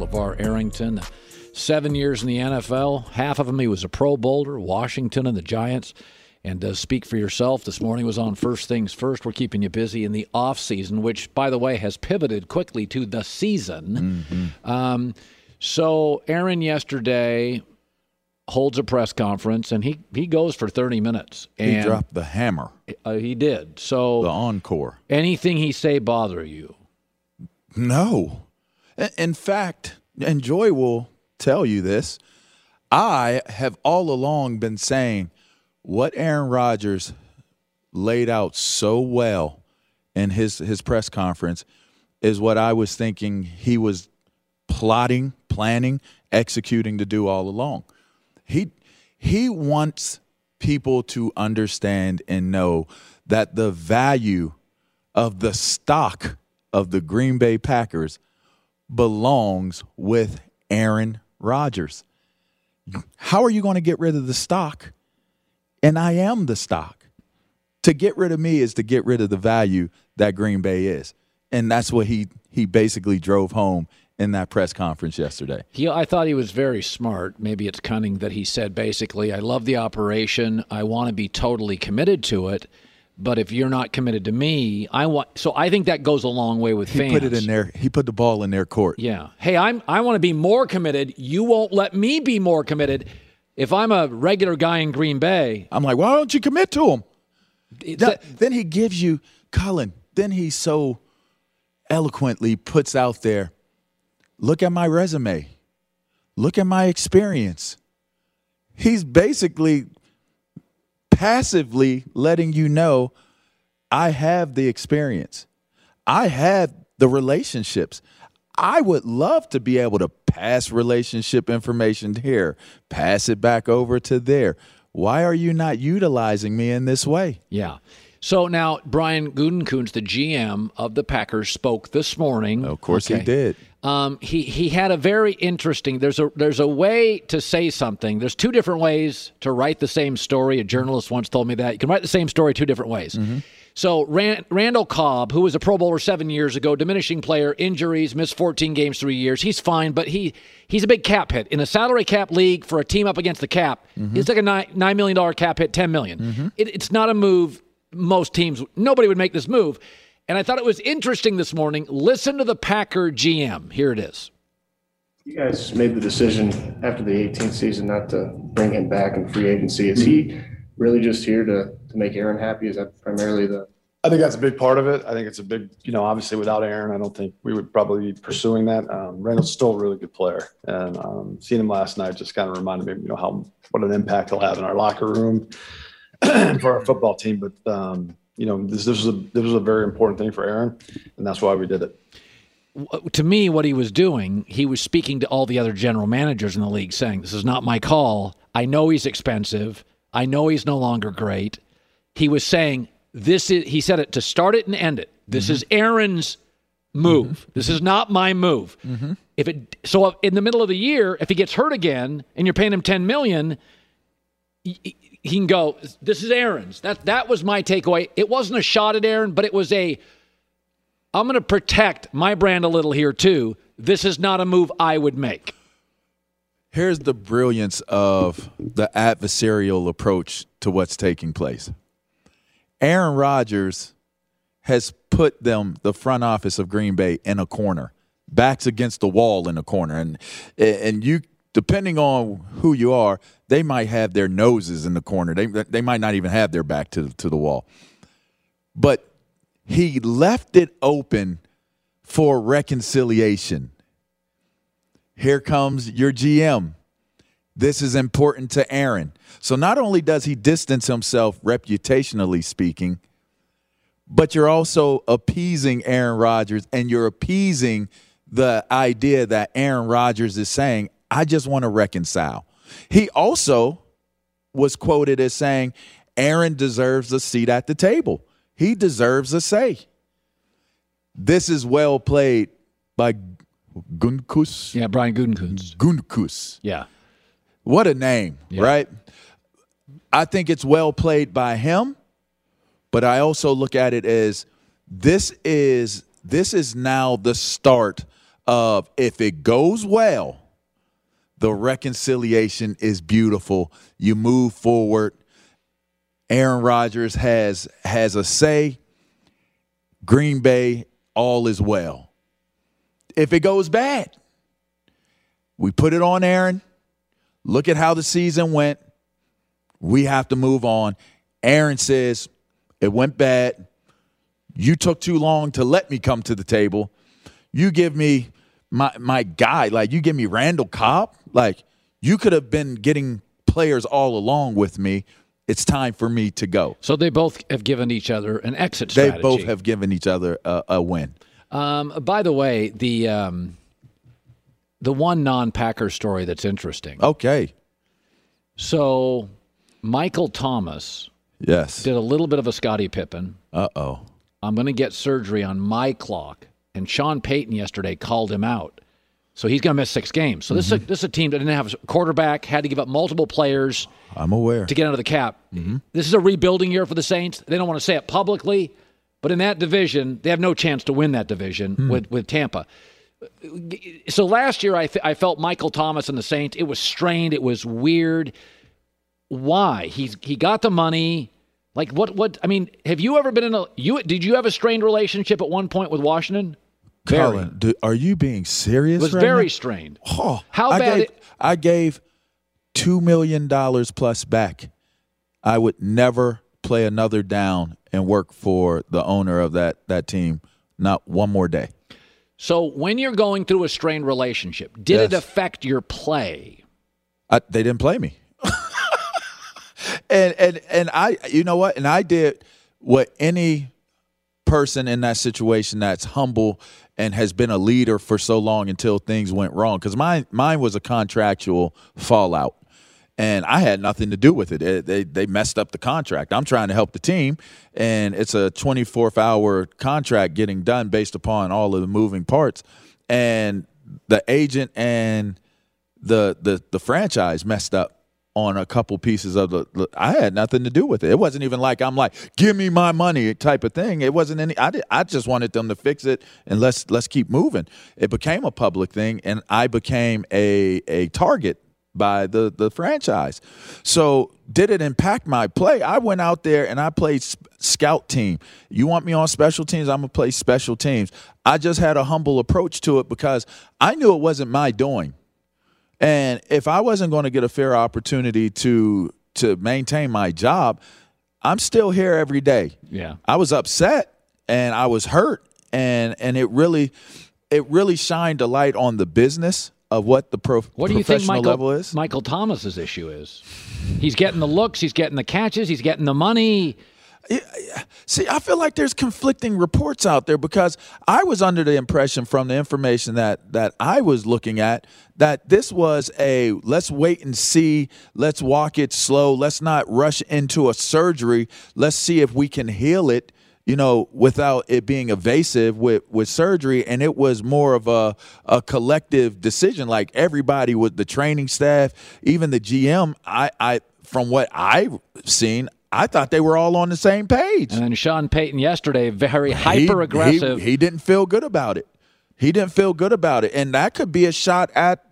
LeVar Arrington, seven years in the NFL. Half of them he was a Pro Bowler, Washington and the Giants. And uh, speak for yourself. This morning was on First Things First. We're keeping you busy in the off season, which, by the way, has pivoted quickly to the season. Mm-hmm. Um, so Aaron yesterday holds a press conference, and he he goes for thirty minutes. And he dropped the hammer, uh, he did. So the encore. anything he say bother you? No. In fact, and Joy will tell you this, I have all along been saying what Aaron Rodgers laid out so well in his, his press conference is what I was thinking he was plotting, planning, executing to do all along. He he wants people to understand and know that the value of the stock of the Green Bay Packers belongs with Aaron Rodgers. How are you going to get rid of the stock? And I am the stock. To get rid of me is to get rid of the value that Green Bay is. And that's what he he basically drove home in that press conference yesterday. He, I thought he was very smart. Maybe it's cunning that he said basically, "I love the operation. I want to be totally committed to it." But if you're not committed to me, I want. So I think that goes a long way with He fans. He put it in there. He put the ball in their court. Yeah. Hey, I'm. I want to be more committed. You won't let me be more committed. If I'm a regular guy in Green Bay, I'm like, why don't you commit to him? it's Th- then he gives you Cullen. Then he so eloquently puts out there, look at my resume. Look at my experience. He's basically passively letting you know I have the experience. I have the relationships. I would love to be able to pass relationship information here, pass it back over to there. Why are you not utilizing me in this way? Yeah. So now Brian Gutekunst, the GM of the Packers, spoke this morning. Of course he did. Um, he he had a very interesting. There's a there's a way to say something. There's two different ways to write the same story. A journalist once told me that you can write the same story two different ways. Mm-hmm. So Ran, Randall Cobb, who was a Pro Bowler seven years ago, diminishing player, injuries, missed 14 games, three years. He's fine, but he he's a big cap hit in a salary cap league for a team up against the cap. Mm-hmm. It's like a nine nine million dollar cap hit, ten million. Mm-hmm. It, it's not a move. Most teams, nobody would make this move. And I thought it was interesting this morning. Listen to the Packer GM. Here it is. You guys made the decision after the 18th season not to bring him back in free agency. Is he really just here to, to make Aaron happy? Is that primarily the I think that's a big part of it. I think it's a big, you know, obviously without Aaron, I don't think we would probably be pursuing that. Um, Randall's still a really good player, and um, seeing him last night just kind of reminded me, you know, how what an impact he'll have in our locker room for our football team. But um, you know, this this was a this was a very important thing for Aaron, and that's why we did it. to me, what he was doing, he was speaking to all the other general managers in the league, saying, "This is not my call. I know he's expensive. I know he's no longer great." He was saying, "This is." He said it to start it and end it. This mm-hmm. is Aaron's move. Mm-hmm. This is not my move. Mm-hmm. If it so in the middle of the year, if he gets hurt again and you're paying him ten million, he can go. This is Aaron's. That that was my takeaway. It wasn't a shot at Aaron, but it was a. I'm going to protect my brand a little here too. This is not a move I would make. Here's the brilliance of the adversarial approach to what's taking place. Aaron Rodgers has put them, the front office of Green Bay, in a corner, backs against the wall in a corner, and and you, depending on who you are, they might have their noses in the corner. They they might not even have their back to to the wall, but he left it open for reconciliation. Here comes your GM. This is important to Aaron. So not only does he distance himself reputationally speaking, but you're also appeasing Aaron Rodgers and you're appeasing the idea that Aaron Rodgers is saying, I just want to reconcile. He also was quoted as saying, Aaron deserves a seat at the table. He deserves a say. This is well played by Gunkus. Yeah, Brian Gutekunst. Gunkus. Yeah. What a name, Yeah. right? I think it's well played by him, but I also look at it as this is this is now the start of if it goes well, the reconciliation is beautiful. You move forward. Aaron Rodgers has has a say. Green Bay, all is well. If it goes bad, we put it on Aaron. Look at how the season went. We have to move on. Aaron says, It went bad. You took too long to let me come to the table. You give me my my guy, like you give me Randall Cobb. Like you could have been getting players all along with me. It's time for me to go. So they both have given each other an exit They both have given each other a, a win. Um, by the way, the um, the one non-Packer story that's interesting. Okay. So Michael Thomas Yes. did a little bit of a Scottie Pippen. Uh oh. I'm going to get surgery on my clock. And Sean Payton yesterday called him out. So he's going to miss six games. So this, is a, mm-hmm. this is a team that didn't have a quarterback, had to give up multiple players I'm aware. to get under the cap. Mm-hmm. This is a rebuilding year for the Saints. They don't want to say it publicly, but in that division, they have no chance to win that division hmm. with, with Tampa. So last year, I, th- I felt Michael Thomas and the Saints, it was strained, it was weird. Why? He's, he got the money. Like what? What? I mean, have you ever been in a you? Did you have a strained relationship at one point with Washington? Very. Colin, do, are you being serious? It was right very now? strained. Oh, How I bad Gave, it- I gave two million dollars plus back. I would never play another down and work for the owner of that that team. Not one more day. So when you're going through a strained relationship, did it affect your play? I, they didn't play me. and and and I, you know what? And I did what any person in that situation that's humble and has been a leader for so long until things went wrong. Because mine mine was a contractual fallout, and I had nothing to do with it. They, they, they messed up the contract. I'm trying to help the team, and it's a 24 hour contract getting done based upon all of the moving parts, and the agent and the the the franchise messed up on a couple pieces of the, I had nothing to do with it. It wasn't even like I'm like, give me my money type of thing. It wasn't any I did, I just wanted them to fix it and let's let's keep moving. It became a public thing and I became a a target by the the franchise. So did it impact my play? I went out there and I played scout team. You want me on special teams? I'm gonna play special teams. I just had a humble approach to it because I knew it wasn't my doing. And if I wasn't going to get a fair opportunity to to maintain my job, I'm still here every day. Yeah. I was upset and I was hurt and and it really it really shined a light on the business of what the pro, what do you think Michael, level is. Michael Thomas's issue is. He's getting the looks, he's getting the catches, he's getting the money. See, I feel like there's conflicting reports out there because I was under the impression from the information that that I was looking at that this was a let's wait and see, let's walk it slow, let's not rush into a surgery, let's see if we can heal it you know, without it being evasive with, with surgery. And it was more of a, a collective decision. Like everybody with the training staff, even the GM, I, I from what I've seen, I thought they were all on the same page. And Sean Payton yesterday, very hyper aggressive. He, he, he, didn't feel good about it. He didn't feel good about it. And that could be a shot at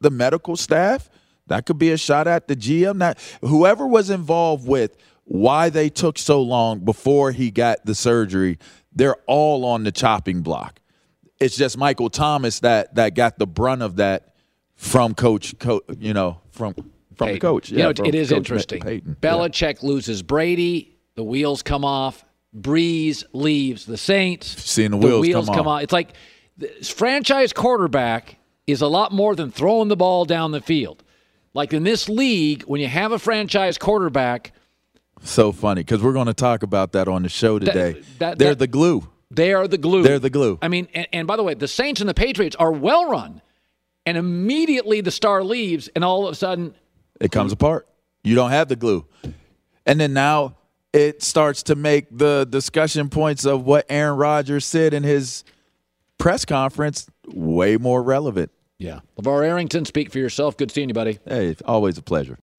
the medical staff. That could be a shot at the GM. That whoever was involved with why they took so long before he got the surgery, they're all on the chopping block. It's just Michael Thomas that that got the brunt of that from coach, co- you know, from from Payton. the coach. Yeah, you know, it is coach interesting. Payton. Belichick yeah. loses Brady, the wheels come off. Brees leaves the Saints. Seeing the wheels, the wheels come, come off. It's like franchise quarterback is a lot more than throwing the ball down the field. Like in this league, when you have a franchise quarterback. So funny because we're going to talk about that on the show today. That, that, They're that, the glue. They are the glue. They're the glue. I mean, and, and by the way, the Saints and the Patriots are well run, and immediately the star leaves, and all of a sudden it comes apart. You don't have the glue. And then now it starts to make the discussion points of what Aaron Rodgers said in his press conference way more relevant. Yeah. LeVar Arrington, speak for yourself. Good seeing you, buddy. Hey, always a pleasure.